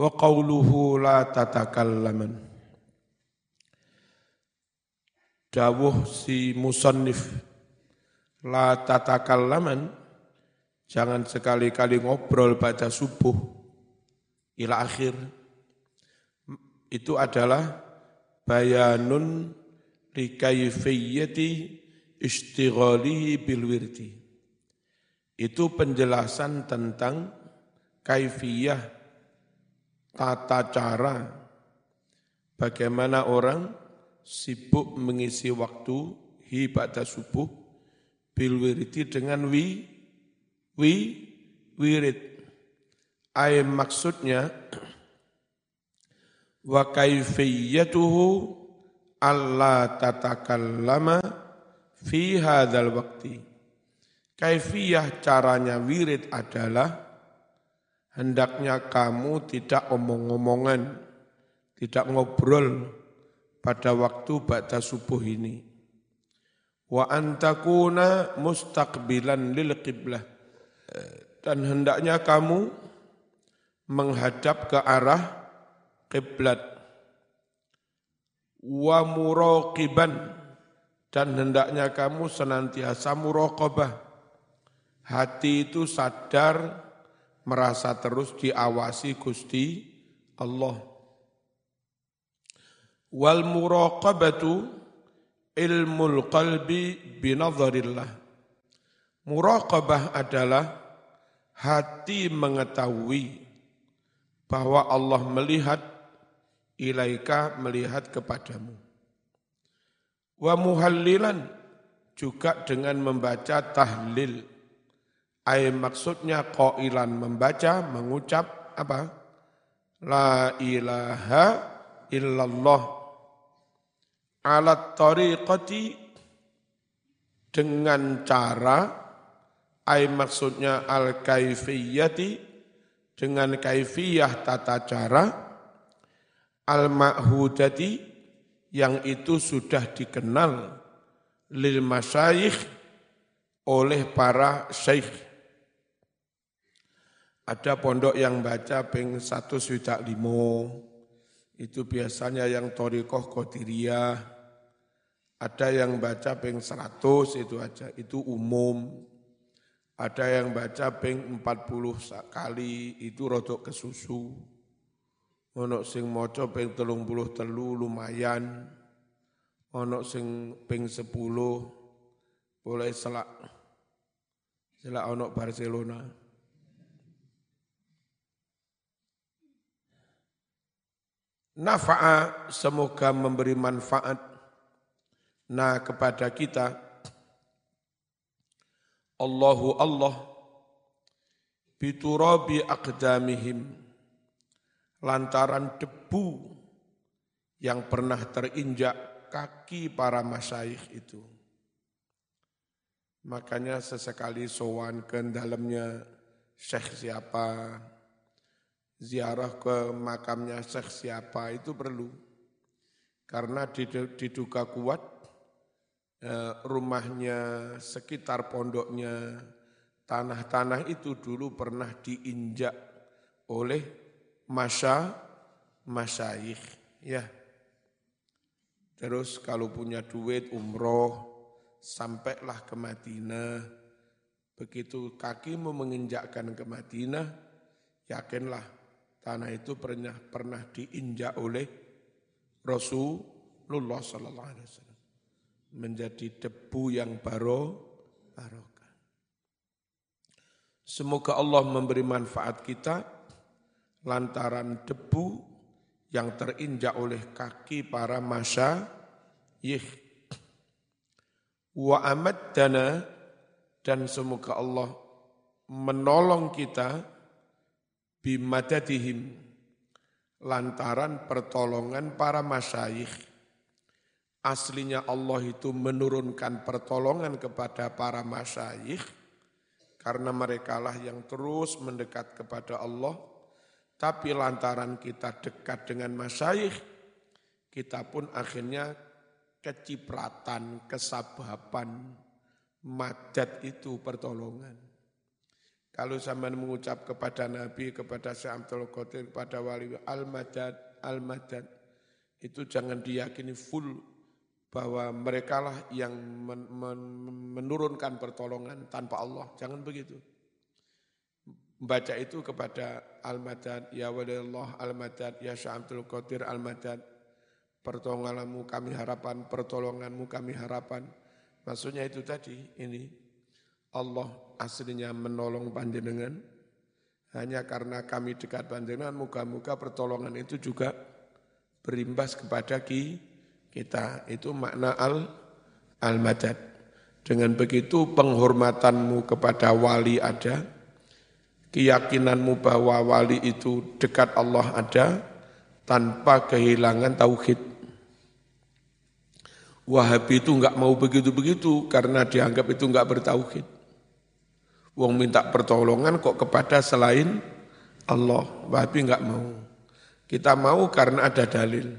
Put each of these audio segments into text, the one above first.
Wa qawluhu la tatakallaman. Dawuh si musannif la tatakallaman jangan sekali-kali ngobrol pada subuh ila akhir itu adalah bayanun likayfiyyati istighalihi bil wirdi. Itu penjelasan tentang kaifiyah tata cara bagaimana orang sibuk mengisi waktu hibata subuh bil wirdi dengan wi wi wirid. Ay maksudnya wa kaifiyatuhu alla tatakallama fi hadzal waqti. Kaifiyah caranya wirid adalah hendaknya kamu tidak omong-omongan, tidak ngobrol pada waktu ba'da subuh ini. Wa antakuna mustaqbilan lil qiblah. Dan hendaknya kamu menghadap ke arah kiblat wa muraqiban dan hendaknya kamu senantiasa muraqabah hati itu sadar merasa terus diawasi Gusti Allah wal muraqabatu ilmul qalbi binadharillah muraqabah adalah hati mengetahui bahwa Allah melihat ilaika melihat kepadamu. Wa muhallilan juga dengan membaca tahlil. Ay maksudnya qailan membaca, mengucap apa? La ilaha illallah. Alat tariqati dengan cara ay maksudnya al kaifiyati dengan kaifiyah tata cara al-ma'hudati yang itu sudah dikenal lil masyayikh oleh para syekh. Ada pondok yang baca peng satu swidak limo, itu biasanya yang torikoh kodiriyah. Ada yang baca peng seratus itu aja, itu umum. Ada yang baca peng empat puluh kali, itu rodok kesusu. Ono sing maca ping puluh telu lumayan. Ono sing ping sepuluh boleh selak. Selak ono Barcelona. Nafa'a semoga memberi manfaat. Nah kepada kita. Allahu Allah biturabi aqdamihim. Lantaran debu yang pernah terinjak kaki para masyayikh itu. Makanya sesekali sowan ke dalamnya syekh siapa, ziarah ke makamnya syekh siapa itu perlu. Karena diduga kuat eh, rumahnya, sekitar pondoknya, tanah-tanah itu dulu pernah diinjak oleh masya masyayikh ya. Terus kalau punya duit umroh sampailah ke Madinah. Begitu kakimu menginjakkan ke Madinah, yakinlah tanah itu pernah pernah diinjak oleh Rasulullah sallallahu alaihi wasallam. Menjadi debu yang baro barokah. Semoga Allah memberi manfaat kita lantaran debu yang terinjak oleh kaki para masyayikh. Wa dana dan semoga Allah menolong kita bimadadihim lantaran pertolongan para masyayikh. Aslinya Allah itu menurunkan pertolongan kepada para masyayikh karena merekalah yang terus mendekat kepada Allah tapi lantaran kita dekat dengan masyayikh, kita pun akhirnya kecipratan, kesababan, madat itu pertolongan. Kalau zaman mengucap kepada Nabi, kepada Syekh Abdul Qadir, kepada wali Al-Madad, Al-Madad, itu jangan diyakini full bahwa mereka lah yang men men menurunkan pertolongan tanpa Allah. Jangan begitu. Baca itu kepada Al-Madad, Ya Walillah Al-Madad, Ya Syekh Abdul Qadir Al-Madad, pertolonganmu kami harapan, pertolonganmu kami harapan. Maksudnya itu tadi, ini Allah aslinya menolong panjenengan, hanya karena kami dekat panjenengan, muka-muka pertolongan itu juga berimbas kepada kita. Itu makna al al-madad. Dengan begitu penghormatanmu kepada wali ada, keyakinanmu bahwa wali itu dekat Allah ada, tanpa kehilangan tauhid. Wahabi itu enggak mau begitu-begitu karena dianggap itu enggak bertauhid. Wong minta pertolongan kok kepada selain Allah. Wahabi enggak mau. Kita mau karena ada dalil.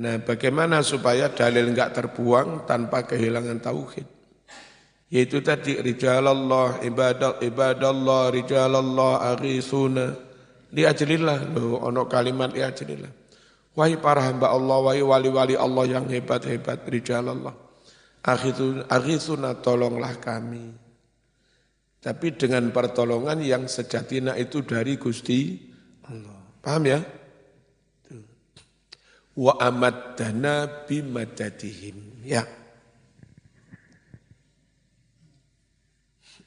Nah bagaimana supaya dalil enggak terbuang tanpa kehilangan tauhid? Yaitu tadi rijalallah, ibadallah, ibadallah, rijalallah, aghisuna. Liajlillah, loh, ono kalimat liajlillah. Wahai para hamba Allah, wahai wali-wali Allah yang hebat-hebat, rijal Allah. Akhithuna tolonglah kami. Tapi dengan pertolongan yang sejatinya itu dari Gusti Allah. Paham ya? Wa amaddana bimadadihim. Ya.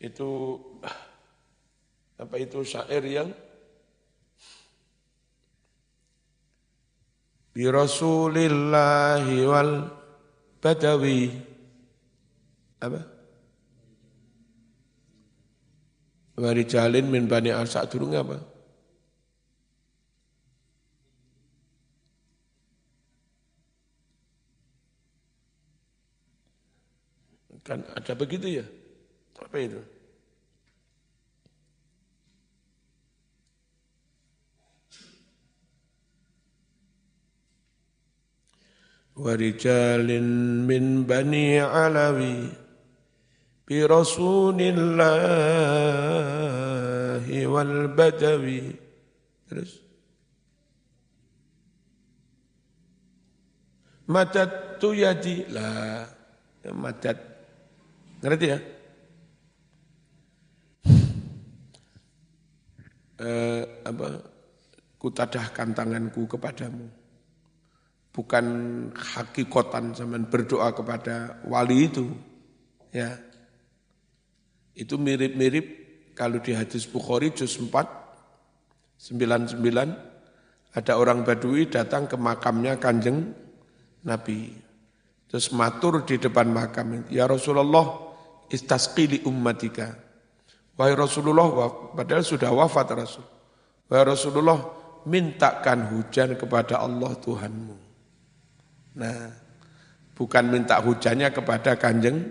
Itu apa itu syair yang bi Rasulillahi wal Badawi apa? Warijalin min Bani asak durung apa? Kan ada begitu ya? Apa itu? Warijalin min Bani Alawi برسول الله والبدوي terus madat tu yadi lah madat ngerti ya eh, apa kutadahkan tanganku kepadamu bukan hakikotan zaman berdoa kepada wali itu. Ya. Itu mirip-mirip kalau di hadis Bukhari juz 4 99 ada orang Badui datang ke makamnya Kanjeng Nabi. Terus matur di depan makam "Ya Rasulullah, istasqili ummatika." Wahai Rasulullah, padahal sudah wafat Rasul. Wahai Rasulullah, mintakan hujan kepada Allah Tuhanmu. Nah, bukan minta hujannya kepada kanjeng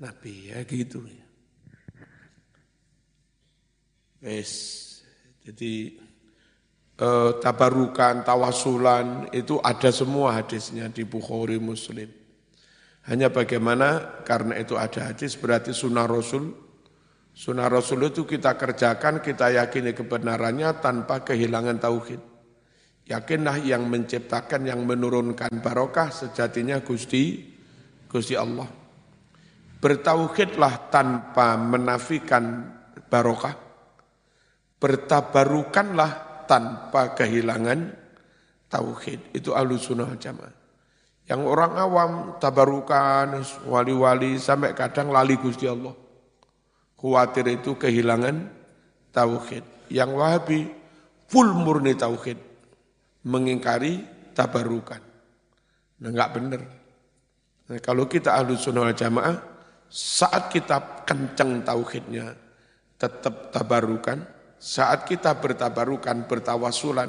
Nabi ya gitu. Wes, jadi eh, tabarukan, tawasulan itu ada semua hadisnya di Bukhari Muslim. Hanya bagaimana karena itu ada hadis berarti sunnah Rasul. Sunnah Rasul itu kita kerjakan, kita yakini kebenarannya tanpa kehilangan tauhid. Yakinlah yang menciptakan, yang menurunkan barokah sejatinya Gusti, Gusti Allah. Bertauhidlah tanpa menafikan barokah. Bertabarukanlah tanpa kehilangan tauhid. Itu alusunah jamaah. Yang orang awam tabarukan, wali-wali sampai kadang lali Gusti Allah. Khawatir itu kehilangan tauhid. Yang wahabi full murni tauhid mengingkari tabarukan. Nah, enggak benar. Nah, kalau kita ahlu sunnah jamaah, saat kita kenceng tauhidnya, tetap tabarukan. Saat kita bertabarukan, bertawasulan,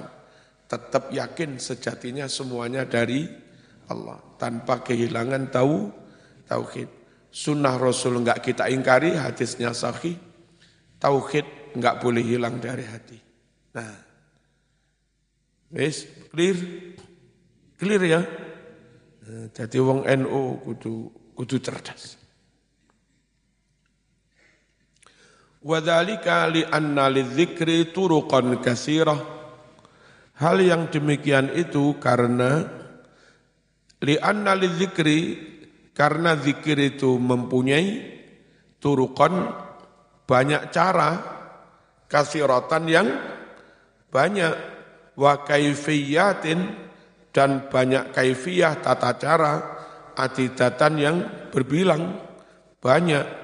tetap yakin sejatinya semuanya dari Allah. Tanpa kehilangan tahu tauhid. Sunnah Rasul enggak kita ingkari, hadisnya sahih. Tauhid enggak boleh hilang dari hati. Nah, Wis clear? Clear ya? Eh, jadi wong NU kudu kudu cerdas. Wadhalika li anna lidzikri turuqan kasirah. Hal yang demikian itu karena li anna lidzikri karena zikir itu mempunyai turuqan banyak cara kasiratan yang banyak wa kaifiyatin dan banyak kaifiyah tata cara adidatan yang berbilang banyak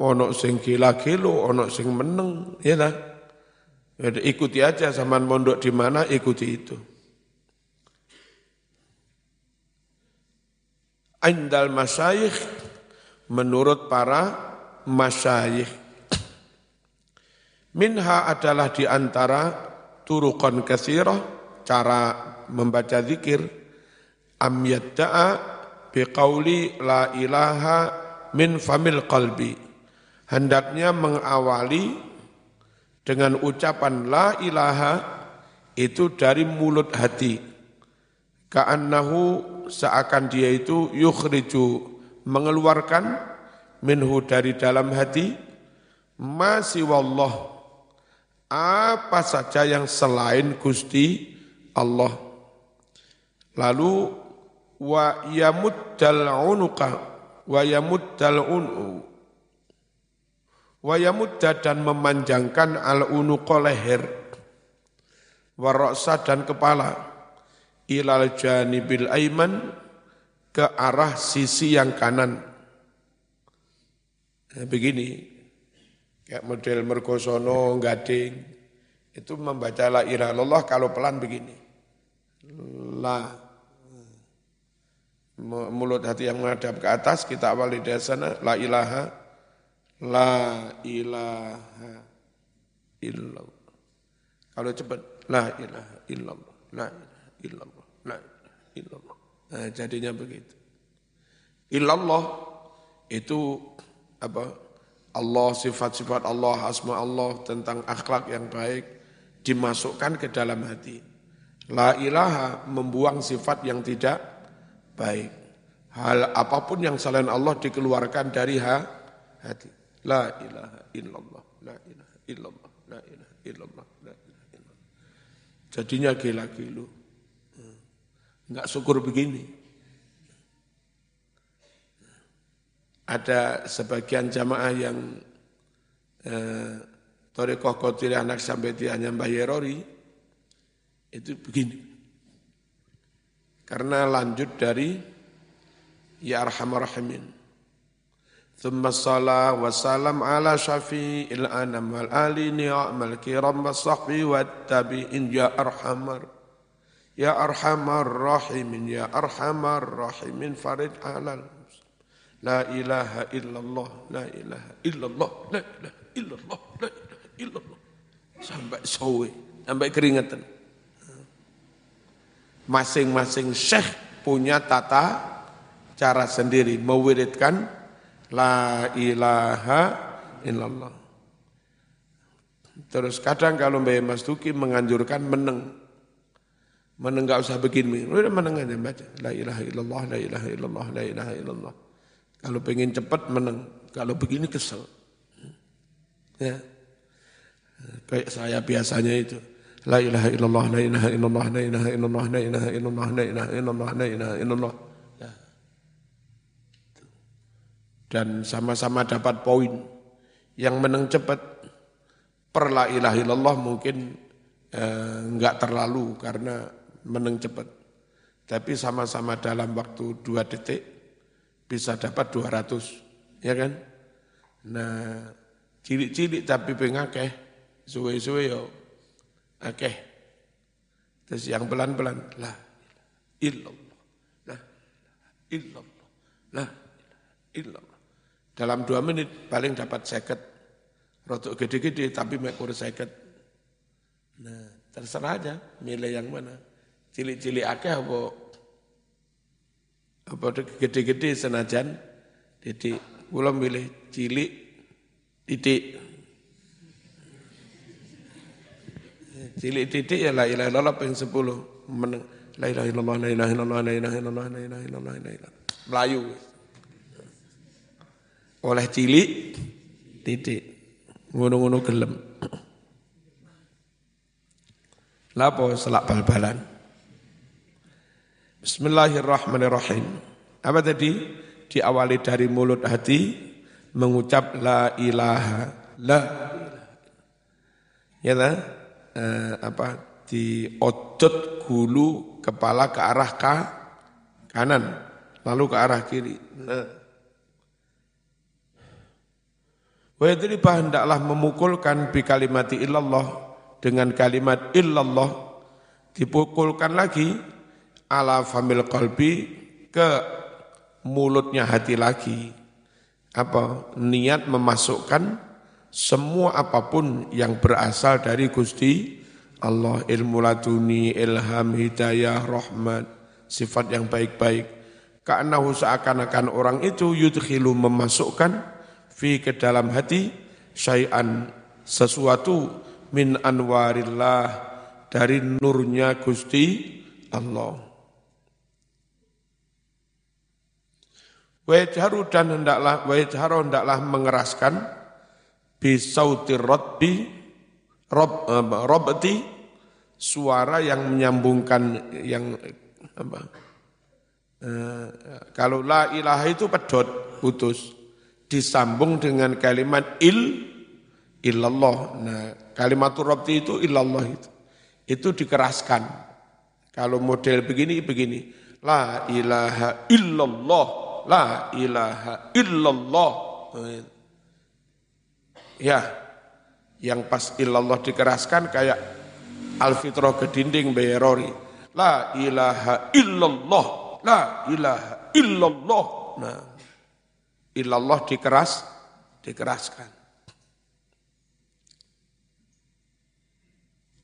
ono sing gila-gilo ono sing meneng ya lah Jadi ikuti aja zaman mondok di mana ikuti itu. Indal masyayikh menurut para masyayikh. Minha adalah di antara turukan kesirah, cara membaca zikir, am yadda'a biqauli la ilaha min famil qalbi. Hendaknya mengawali dengan ucapan la ilaha itu dari mulut hati. Ka'annahu seakan dia itu yukhriju mengeluarkan minhu dari dalam hati masih wallah apa saja yang selain Gusti Allah. Lalu wa yamuddal unuka wa yamuddal unu wa yamudda dan memanjangkan al unuqa leher wa dan kepala ilal janibil aiman ke arah sisi yang kanan. Nah, begini, Kayak model mergosono, gading. Itu membaca la ilaha illallah kalau pelan begini. La. Mulut hati yang menghadap ke atas, kita awali dari sana. La ilaha. La ilaha illallah. Kalau cepat. La ilaha illallah. La ilaha illallah. La ilaha illallah. Nah, jadinya begitu. Illallah itu apa? Allah, sifat-sifat Allah, asma Allah, tentang akhlak yang baik, dimasukkan ke dalam hati. La ilaha membuang sifat yang tidak baik. Hal apa pun yang selain Allah dikeluarkan dari ha, hati. La ilaha illallah, la ilaha illallah, la ilaha illallah, la ilaha illallah. Jadinya gila-gilu. Enggak syukur begini. ada sebagian jamaah yang eh, Torikoh Kotiri anak sampai hanya Mbah Yerori, itu begini. Karena lanjut dari Ya Arhamar Rahimin. Thumma salah wa salam ala syafi'il anam wal ali ni'amal kiram wa sahbi wa tabi'in ya arhamar. Ya arhamar rahimin, ya arhamar rahimin farid alal La ilaha illallah, la ilaha illallah, la ilaha illallah, la ilaha illallah. Sampai sowe, sampai keringetan. Masing-masing syekh punya tata cara sendiri mewiridkan la ilaha illallah. Terus kadang kalau Mbak Mas Tuki menganjurkan meneng. Meneng gak usah begini, udah meneng aja baca. La ilaha illallah, la ilaha illallah, la ilaha illallah. Kalau pengen cepat menang, kalau begini kesel. Ya. Kayak saya biasanya itu. La ilaha illallah, la ilaha illallah, la ilaha illallah, la ilaha illallah, la ilaha illallah, la ilaha illallah. Ya. Dan sama-sama dapat poin. Yang menang cepat per la mungkin eh, enggak terlalu karena menang cepat. Tapi sama-sama dalam waktu dua detik bisa dapat 200, ya kan? Nah, cilik-cilik tapi pengakeh, suwe-suwe yo akeh. Terus yang pelan-pelan, lah illallah, lah illallah, lah illallah. Dalam dua menit paling dapat seket. Rotok gede-gede tapi mekur seket. Nah, terserah aja milih yang mana. Cilik-cilik akeh apa apa gede-gede senajan titik kula milih cilik titik cilik titik ya la ilaha illallah ping 10 meneng la ilaha illallah la ilaha illallah la ilaha illallah la ilaha illallah la ilaha melayu oleh cilik titik Ngono-ngono gelem. Lapo selak bal-balan. Bismillahirrahmanirrahim. Apa tadi? Diawali dari mulut hati mengucap la ilaha la ya lah eh, apa diodot gulu kepala ke arah ka, kanan lalu ke arah kiri nah Wa yadribah hendaklah memukulkan bi kalimati illallah dengan kalimat illallah. Dipukulkan lagi ala famil qalbi ke mulutnya hati lagi. Apa? Niat memasukkan semua apa pun yang berasal dari Gusti Allah. Ilmu laduni, ilham, hidayah, rahmat, sifat yang baik-baik. Karena seakan-akan orang itu yudkhilu memasukkan fi ke dalam hati syai'an sesuatu min anwarillah dari nurnya Gusti Allah. Wajharu dan hendaklah wajharu hendaklah mengeraskan bisauti rotbi rob robati suara yang menyambungkan yang apa eh, kalau la ilaha itu pedot putus disambung dengan kalimat il illallah. Nah kalimat robti itu illallah itu. Itu dikeraskan. Kalau model begini begini. La ilaha illallah. La ilaha illallah. Ya, yang pas illallah dikeraskan kayak alfitroh ke dinding bayarori. La ilaha illallah, la ilaha illallah. Nah, illallah dikeras, dikeraskan.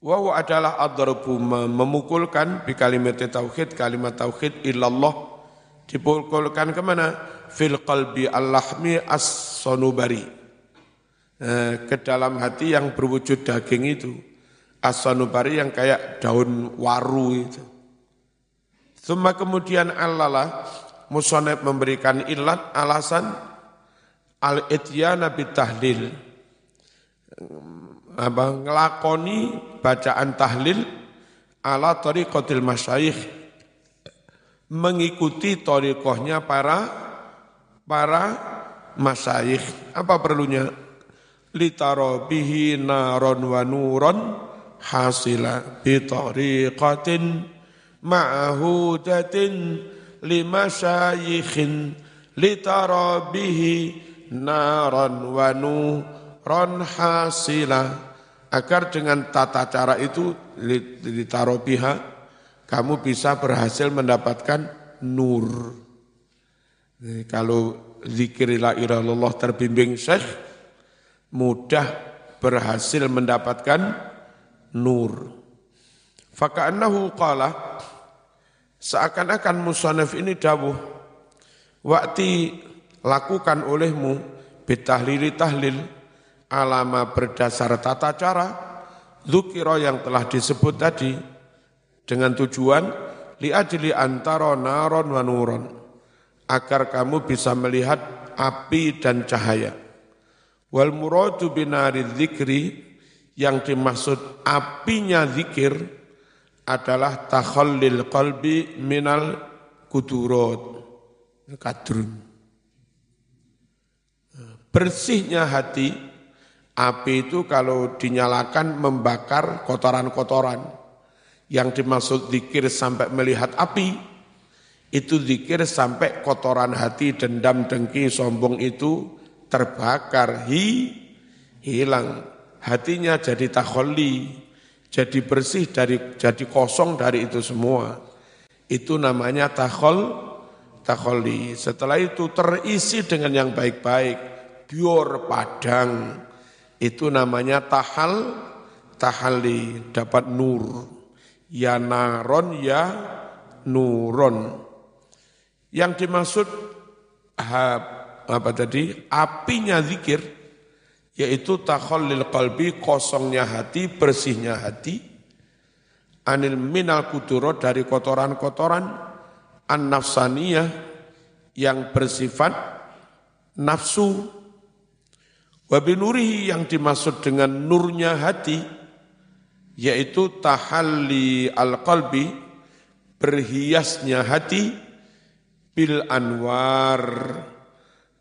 Wawu adalah adharbu memukulkan di kalimat tauhid, kalimat tauhid illallah dipukulkan ke mana? Fil qalbi al-lahmi as-sonubari Eh, ke dalam hati yang berwujud daging itu. Asanubari yang kayak daun waru itu. Semua kemudian Allah musoneb memberikan ilat alasan al-ityana tahlil apa ngelakoni bacaan tahlil ala tariqatil masyayikh. Mengikuti tariqahnya para para masyayikh. Apa perlunya? Litaro bihi naron wa nuron hasila bitariqatin ma'hudatin lima syayikhin litaro bihi naron wa nuron hasila agar dengan tata cara itu litaro biha kamu bisa berhasil mendapatkan nur. Kalau zikir la ilallah terbimbing syekh, mudah berhasil mendapatkan nur. Faka'annahu qala seakan-akan musannaf ini dawuh waktu lakukan olehmu bitahlili tahlil alama berdasar tata cara zukiro yang telah disebut tadi dengan tujuan liajli antara naron wa nuron agar kamu bisa melihat api dan cahaya. Wal muradu binari dzikri yang dimaksud apinya zikir adalah takhallil qalbi minal kudurat kadrun. Bersihnya hati, api itu kalau dinyalakan membakar kotoran-kotoran. Yang dimaksud zikir sampai melihat api, itu zikir sampai kotoran hati, dendam, dengki, sombong itu terbakar, hi, hilang. Hatinya jadi takholi, jadi bersih dari jadi kosong dari itu semua. Itu namanya takhol, takholi. Setelah itu terisi dengan yang baik-baik, bior padang. Itu namanya tahal, tahali, dapat nur. Ya naron, ya nuron. Yang dimaksud apa tadi apinya zikir yaitu takhallil qalbi kosongnya hati bersihnya hati. Anil minal kuduro dari kotoran-kotoran. An nafsaniyah yang bersifat nafsu. Wabinurihi yang dimaksud dengan nurnya hati, yaitu tahalli al-qalbi, berhiasnya hati, bil anwar,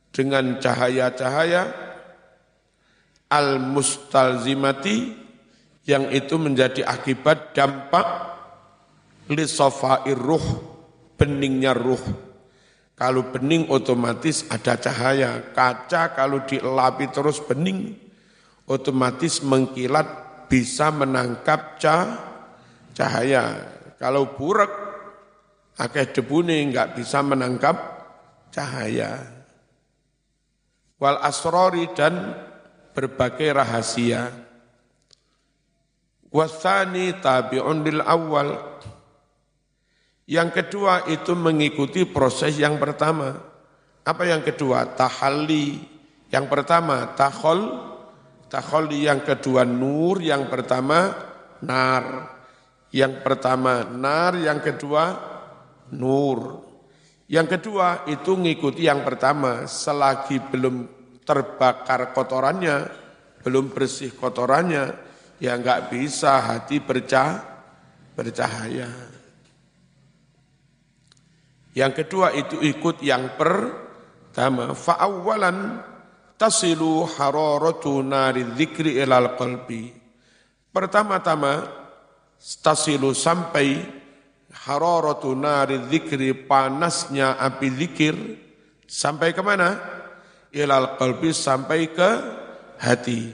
dengan cahaya-cahaya, al-mustalzimati, yang itu menjadi akibat dampak lisofair ruh, beningnya ruh. Kalau bening otomatis ada cahaya. Kaca kalau dielapi terus bening, otomatis mengkilat bisa menangkap cahaya. Kalau burak, akeh debune nggak bisa menangkap cahaya. Wal asrori dan berbagai rahasia. Wasani tabi'un lil awal. Yang kedua itu mengikuti proses yang pertama. Apa yang kedua? Tahalli. Yang pertama tahol. Tahalli yang kedua nur. Yang pertama nar. Yang pertama nar. Yang kedua nur. Yang kedua itu mengikuti yang pertama. Selagi belum terbakar kotorannya, belum bersih kotorannya, ya nggak bisa hati bercah, bercahaya. Yang kedua itu ikut yang pertama. Fa'awalan tasilu hararatu nari dzikri ilal qalbi. Pertama-tama tasilu sampai hararatu nari dzikri panasnya api zikir sampai ke mana? Ilal qalbi sampai ke hati.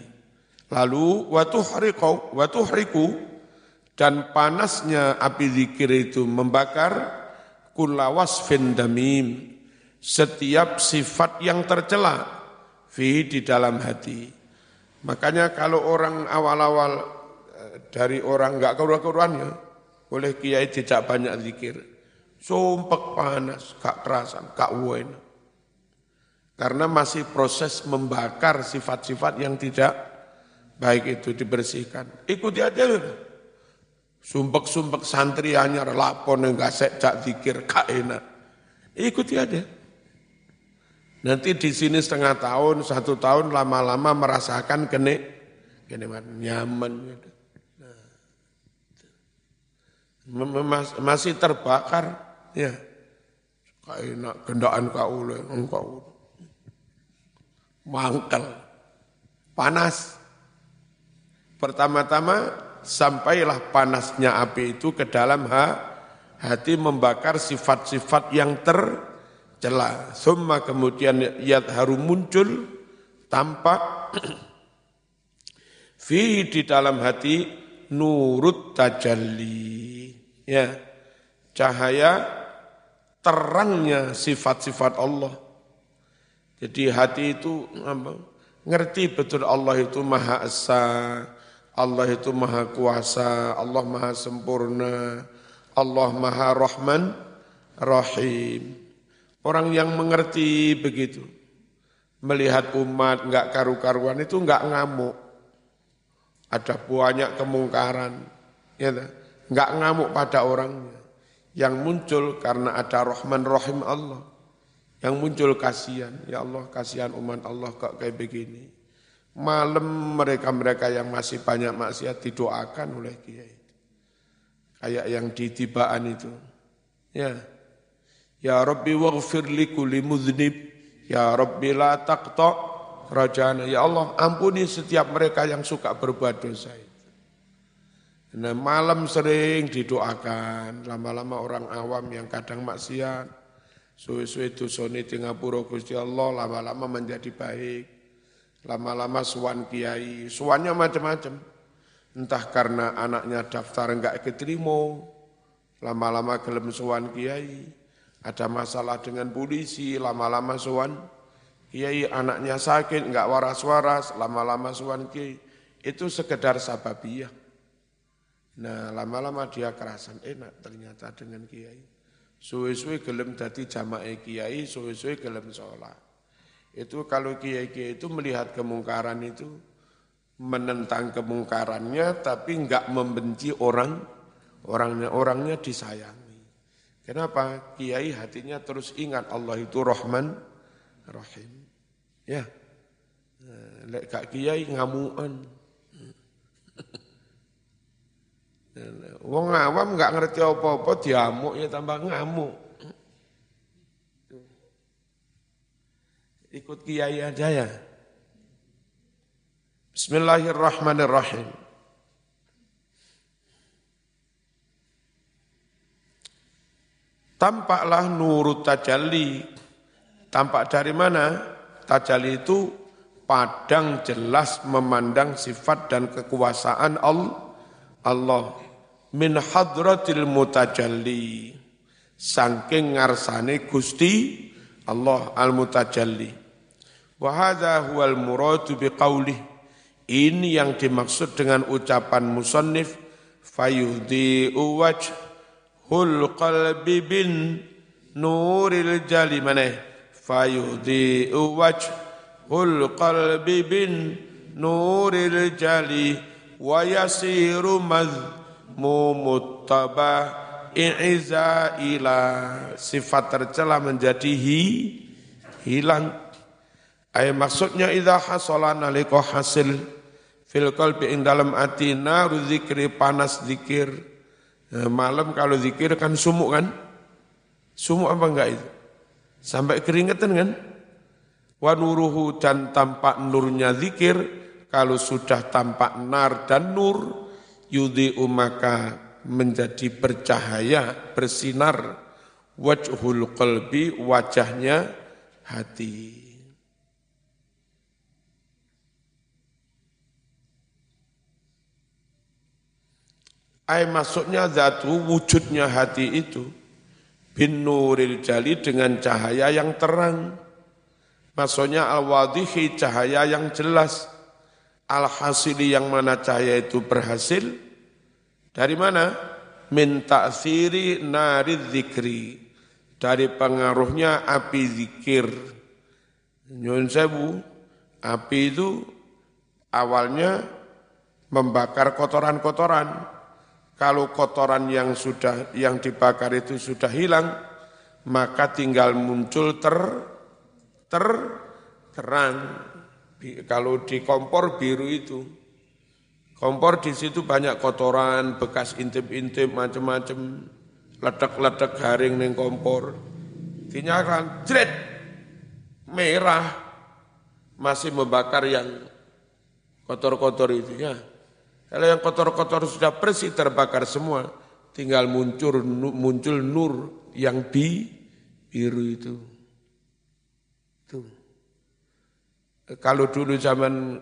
Lalu watuhriqu watuhriku dan panasnya api zikir itu membakar kulla wasfin damim setiap sifat yang tercela fi di dalam hati. Makanya kalau orang awal-awal eh, dari orang enggak keruan-keruannya oleh kiai tidak banyak zikir. Sumpek panas, gak kerasan, gak wen. Karena masih proses membakar sifat-sifat yang tidak baik itu dibersihkan. Ikuti aja Sumpek-sumpek santri hanya lapon enggak sejak zikir kak enak. Ikuti aja. Nanti di sini setengah tahun, satu tahun lama-lama merasakan kene, kenikmatan nyaman. Gitu. Nah, masih terbakar, ya. Enak, gendaan kak ule, engkau. Mangkel, panas. Pertama-tama sampailah panasnya api itu ke dalam hati membakar sifat-sifat yang tercela. Summa kemudian yat harum muncul tampak fi di dalam hati nurut tajalli. Ya, cahaya terangnya sifat-sifat Allah. Jadi hati itu apa? ngerti betul Allah itu Maha Esa, Allah itu maha kuasa, Allah maha sempurna, Allah maha rahman, rahim. Orang yang mengerti begitu, melihat umat enggak karu-karuan itu enggak ngamuk. Ada banyak kemungkaran, ya enggak ngamuk pada orangnya. Yang muncul karena ada rahman rahim Allah. Yang muncul kasihan, ya Allah kasihan umat Allah kok kayak begini Malam mereka-mereka yang masih banyak maksiat didoakan oleh kiai. Kayak yang di tibaan itu. Ya. Ya Rabbi waghfir li kulli. Ya Rabbi la taqta rajana. Ya Allah, ampuni setiap mereka yang suka berbuat dosa itu. Nah, malam sering didoakan, lama-lama orang awam yang kadang maksiat, suwe-suwe dosone di ngapura Gusti Allah, lama-lama menjadi baik. Lama-lama suan kiai, suannya macam-macam. Entah karena anaknya daftar enggak keterima, lama-lama gelem suan kiai. Ada masalah dengan polisi, lama-lama suan kiai. Anaknya sakit, enggak waras-waras, lama-lama suan kiai. Itu sekedar sababiyah. Nah, lama-lama dia kerasan enak ternyata dengan kiai. Suwe-suwe gelem dadi jamaah kiai, suwe-suwe gelem sholat. Itu kalau kiai-kiai itu melihat kemungkaran itu menentang kemungkarannya tapi enggak membenci orang orangnya orangnya disayangi. Kenapa? Kiai hatinya terus ingat Allah itu Rahman Rahim. Ya. lek gak kiai ngamuan. Wong awam nggak ngerti apa-apa diamuk ya tambah ngamuk. Ikut kiai aja ya. Bismillahirrahmanirrahim. Tampaklah nurut tajalli. Tampak dari mana? Tajalli itu padang jelas memandang sifat dan kekuasaan Allah Allah min hadratil mutajalli. Saking ngarsane Gusti Allah al mutajalli wa hadza huwal muradu biqaulih ini yang dimaksud dengan ucapan musannif fayudi hul qalbi bin nuril jali. Mana? Fayudi hul qalbi bin nuril jali. Wa yasiru madhmumut i'za ila sifat tercela menjadi hi, hilang. Ay maksudnya idza hasala nalika hasil fil qalbi ing dalam ati naru zikri panas zikir. Nah, malam kalau zikir kan sumuk kan? Sumuk apa enggak itu? Sampai keringetan kan? Wa nuruhu dan tampak nurnya zikir kalau sudah tampak nar dan nur, yudi maka menjadi bercahaya, bersinar, wajhul qalbi, wajahnya hati. Ay maksudnya zatu wujudnya hati itu bin nuril jali dengan cahaya yang terang. Maksudnya al-wadhihi cahaya yang jelas Al-hasili yang mana cahaya itu berhasil dari mana? Min ta'siri nari zikri. Dari pengaruhnya api zikir. Nyun sewu, api itu awalnya membakar kotoran-kotoran. Kalau kotoran yang sudah yang dibakar itu sudah hilang, maka tinggal muncul ter ter terang kalau di kompor biru itu, kompor di situ banyak kotoran, bekas intip-intip, macam-macam, ledak-ledak garing neng kompor. Dinyalakan, jret, merah, masih membakar yang kotor-kotor itu ya. Kalau yang kotor-kotor sudah bersih terbakar semua, tinggal muncul muncul nur yang bi biru itu. Kalau dulu zaman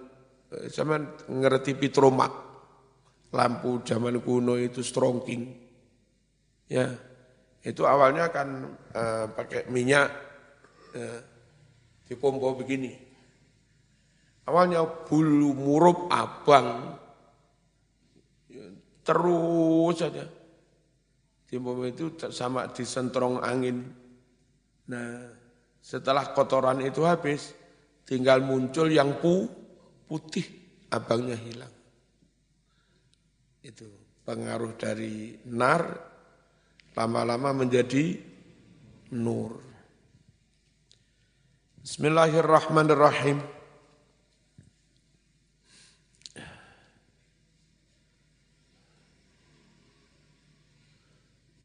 zaman ngerti pitromak, lampu zaman kuno itu strongking, ya itu awalnya kan uh, pakai minyak uh, dipompo begini. Awalnya bulu murup abang, terus saja. Dipompo itu sama disentrong angin. Nah, setelah kotoran itu habis, tinggal muncul yang pu, putih, abangnya hilang. Itu pengaruh dari nar, lama-lama menjadi nur. Bismillahirrahmanirrahim.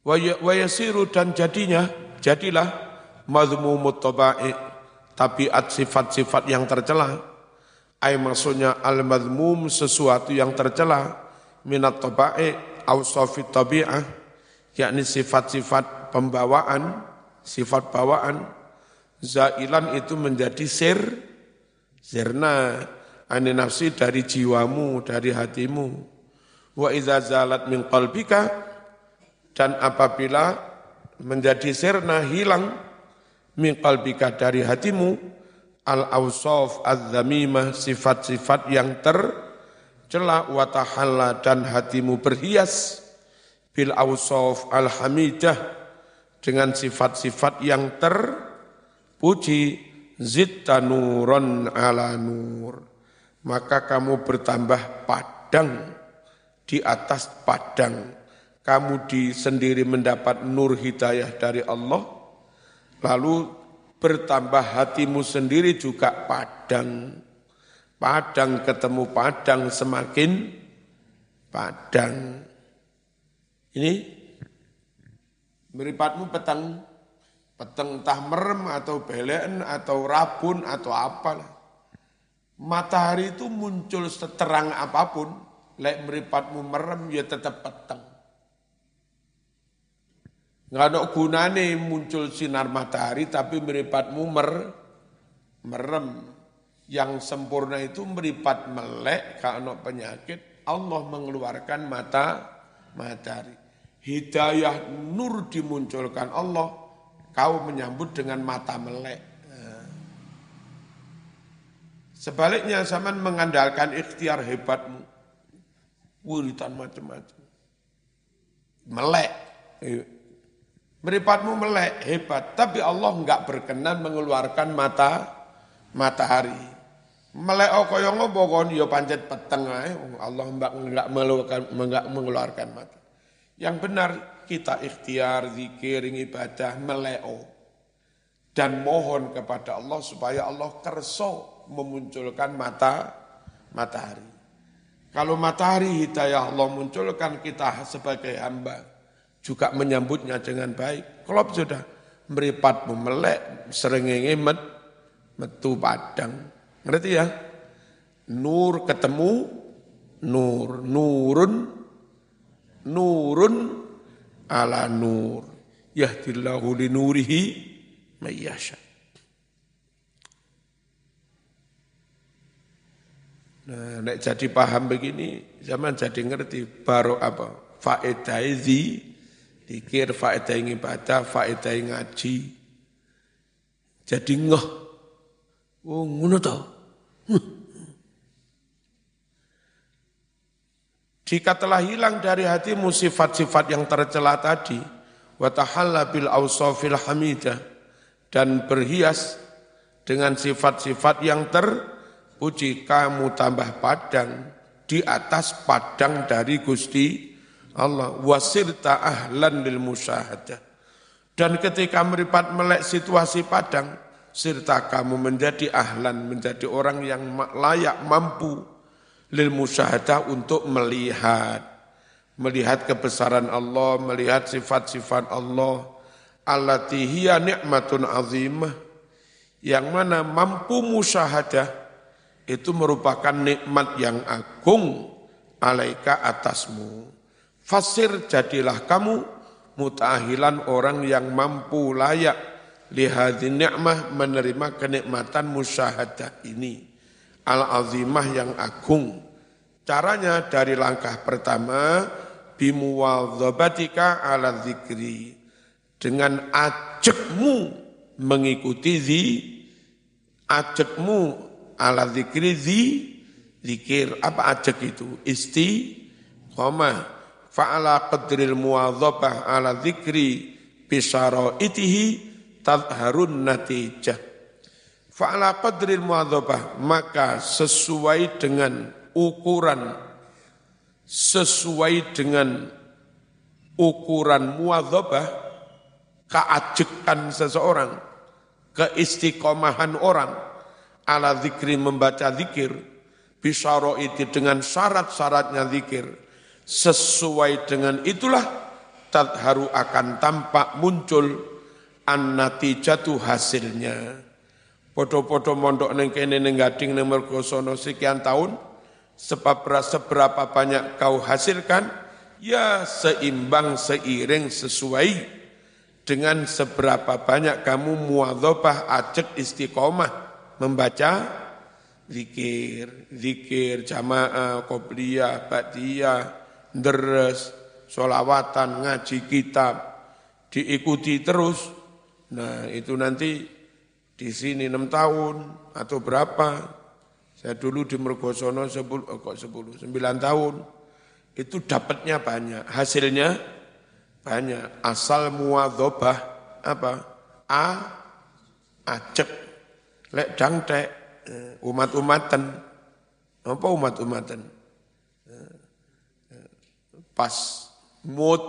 Wa yasiru dan jadinya, jadilah mazmumut taba'i tabiat sifat-sifat yang tercela. Ay maksudnya al-madmum sesuatu yang tercela. Minat taba'i awsafi tabi'ah. Yakni sifat-sifat pembawaan sifat bawaan. Zailan itu menjadi sir sirna. Ani nafsi dari jiwamu dari hatimu. Wa iza zalat min qalbika dan apabila menjadi sirna hilang min qalbika dari hatimu al awsaf az-zamimah sifat-sifat yang tercela wa tahalla dan hatimu berhias bil awsaf al hamidah dengan sifat-sifat yang terpuji zitta nuron ala nur. Maka kamu bertambah padang di atas padang. Kamu di sendiri mendapat nur hidayah dari Allah Lalu bertambah hatimu sendiri juga padang. Padang ketemu padang semakin padang. Ini meripatmu petang, petang entah merem atau belen atau rabun atau apalah. Matahari itu muncul seterang apa pun, lek meripatmu merem ya tetap petang. Nggak ada gunane muncul sinar matahari tapi meripatmu mer, merem. Yang sempurna itu meripat melek kalau penyakit. Allah mengeluarkan mata matahari. Hidayah nur dimunculkan Allah kau menyambut dengan mata melek. Sebaliknya zaman mengandalkan ikhtiar hebatmu. Wiritan macam-macam. Melek meripatmu melek hebat. Tapi Allah enggak berkenan mengeluarkan mata matahari. Melek kaya ngopo kon ya pancet peteng ae. Allah mbak enggak mengeluarkan enggak mengeluarkan mata. Yang benar kita ikhtiar zikir ibadah meleo dan mohon kepada Allah supaya Allah kerso memunculkan mata matahari. Kalau matahari hidayah Allah munculkan kita sebagai hamba juga menyambutnya dengan baik. Kalau sudah meripat melek serengenge met metu padang Ngerti ya? Nur ketemu nur, nurun, nurun ala nur. Yahdillahu li nurihi mayyasha. Nah, nek jadi paham begini, zaman jadi ngerti baru apa? Faedah dikir faedah ibadah, faedah ngaji. Jadi ngeh. Oh, ngono tau. Jika telah hilang dari hatimu sifat-sifat yang tercela tadi, watahalla bil awsafil hamidah dan berhias dengan sifat-sifat yang terpuji, kamu tambah padang di atas padang dari Gusti Allah wasirta ahlan lil musyahadah. Dan ketika meripat melek situasi padang serta kamu menjadi ahlan, menjadi orang yang layak mampu lil musyahadah untuk melihat. Melihat kebesaran Allah, melihat sifat-sifat Allah. Allati hiya nikmatun azimah. Yang mana mampu musyahadah itu merupakan nikmat yang agung alaika atasmu. Fasir jadilah kamu mutahilan orang yang mampu layak lihadi ni'mah menerima kenikmatan musyahadah ini. Al-azimah yang agung. Caranya dari langkah pertama bimuwadzabatika ala zikri dengan ajakmu mengikuti zi ajakmu ala zikri zi zikir apa ajak itu? Isti koma fa'ala qadril muwadzabah ala zikri bisara itihi tadharun natijah. Fa'ala qadril muadzabah, maka sesuai dengan ukuran, sesuai dengan ukuran muadzabah, keajekan seseorang, keistiqomahan orang, ala zikri membaca zikir, bisyaro itu dengan syarat-syaratnya zikir, sesuai dengan itulah tadharu akan tampak muncul an natijatu hasilnya. Podo-podo mondok neng kene neng gading neng mergosono sekian tahun, sebab seberapa banyak kau hasilkan, ya seimbang, seiring, sesuai dengan seberapa banyak kamu muadzabah ajak istiqomah membaca zikir, zikir, jamaah, qobliyah, ba'diyah, deres, solawatan, ngaji kitab, diikuti terus, Nah itu nanti di sini enam tahun atau berapa. Saya dulu di Mergosono sepuluh, oh kok sepuluh, sembilan tahun. Itu dapatnya banyak, hasilnya banyak. Asal muadzobah apa? A, acek, lek dangtek, eh, umat-umatan. Apa umat-umatan? Pas mood,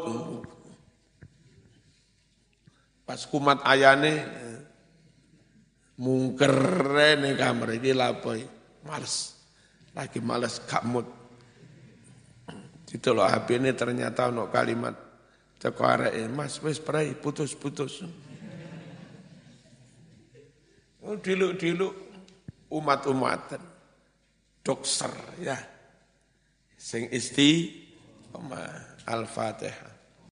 Pas kumat ayane mungker ning kamar iki lapoi. Males. lagi males kamut. Itu loh HP ini ternyata ono kalimat teko Mas wis prai putus-putus. Oh, diluk-diluk umat-umatan. Dokser ya. Sing isti Al-Fatihah.